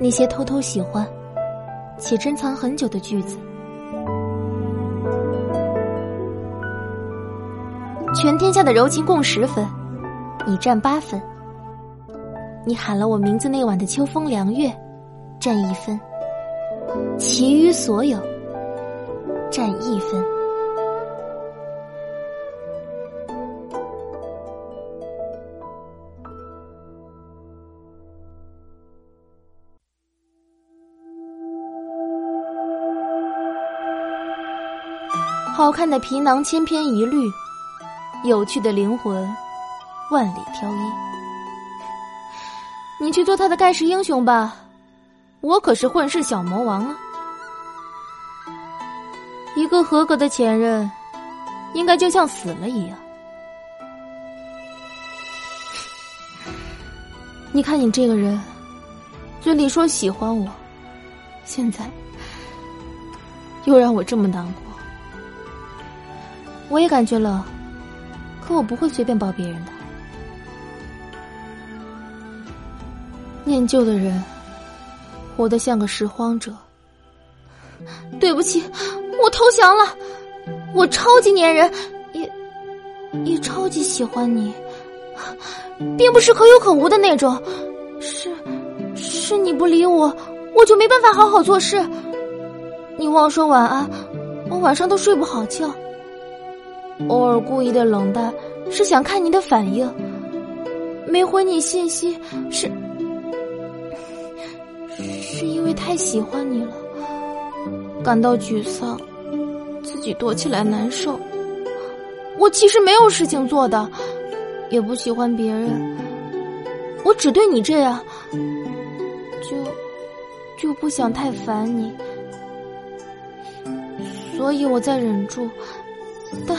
那些偷偷喜欢且珍藏很久的句子，全天下的柔情共十分，你占八分。你喊了我名字那晚的秋风凉月，占一分。其余所有，占一分。好看的皮囊千篇一律，有趣的灵魂万里挑一。你去做他的盖世英雄吧，我可是混世小魔王啊！一个合格的前任，应该就像死了一样。你看你这个人，嘴里说喜欢我，现在又让我这么难过。我也感觉冷，可我不会随便抱别人的。念旧的人，活得像个拾荒者。对不起，我投降了。我超级粘人，也也超级喜欢你，并不是可有可无的那种。是，是你不理我，我就没办法好好做事。你忘说晚安，我晚上都睡不好觉。偶尔故意的冷淡，是想看你的反应；没回你信息，是是因为太喜欢你了，感到沮丧，自己躲起来难受。我其实没有事情做的，也不喜欢别人，我只对你这样，就就不想太烦你，所以我在忍住。但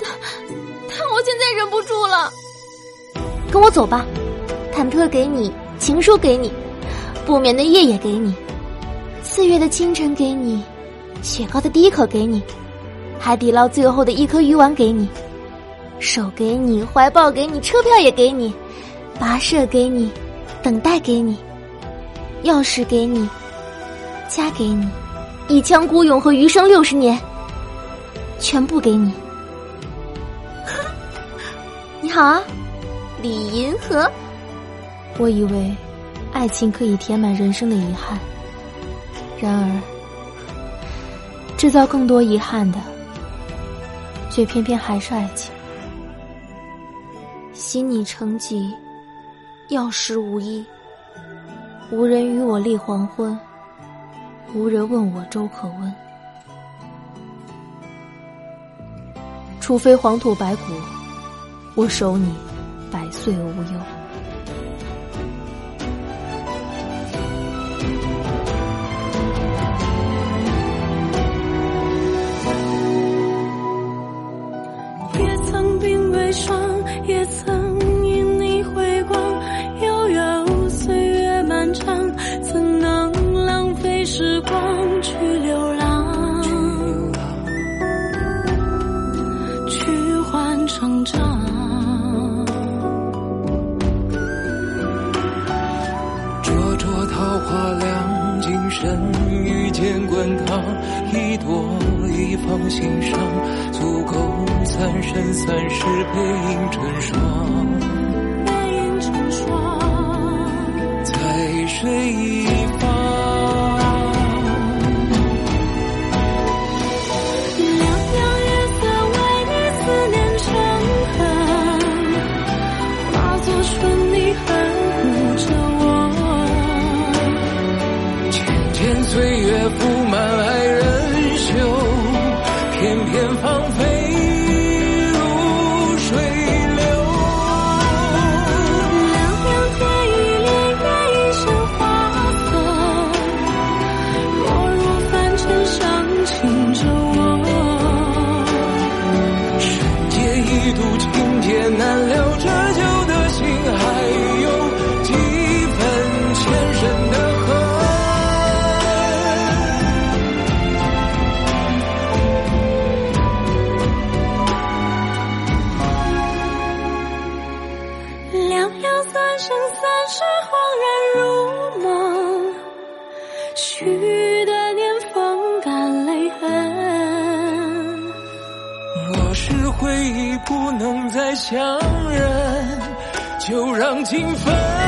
但但我现在忍不住了，跟我走吧。忐忑给你，情书给你，不眠的夜也给你，四月的清晨给你，雪糕的第一口给你，海底捞最后的一颗鱼丸给你，手给你，怀抱给你，车票也给你，跋涉给你，等待给你，钥匙给你，家给你，一腔孤勇和余生六十年。全部给你。你好啊，李银河。我以为爱情可以填满人生的遗憾，然而制造更多遗憾的，却偏偏还是爱情。心你成疾，药石无医，无人与我立黄昏，无人问我粥可温。除非黄土白骨，我守你百岁无忧。放心上，足够三生三世背影成双，背影成双，在水一岁月覆满爱人袖片片芳菲如水流凉凉天意潋滟一身花色落入凡尘伤情着我深借一度情劫难了这旧不能再相认，就让情分。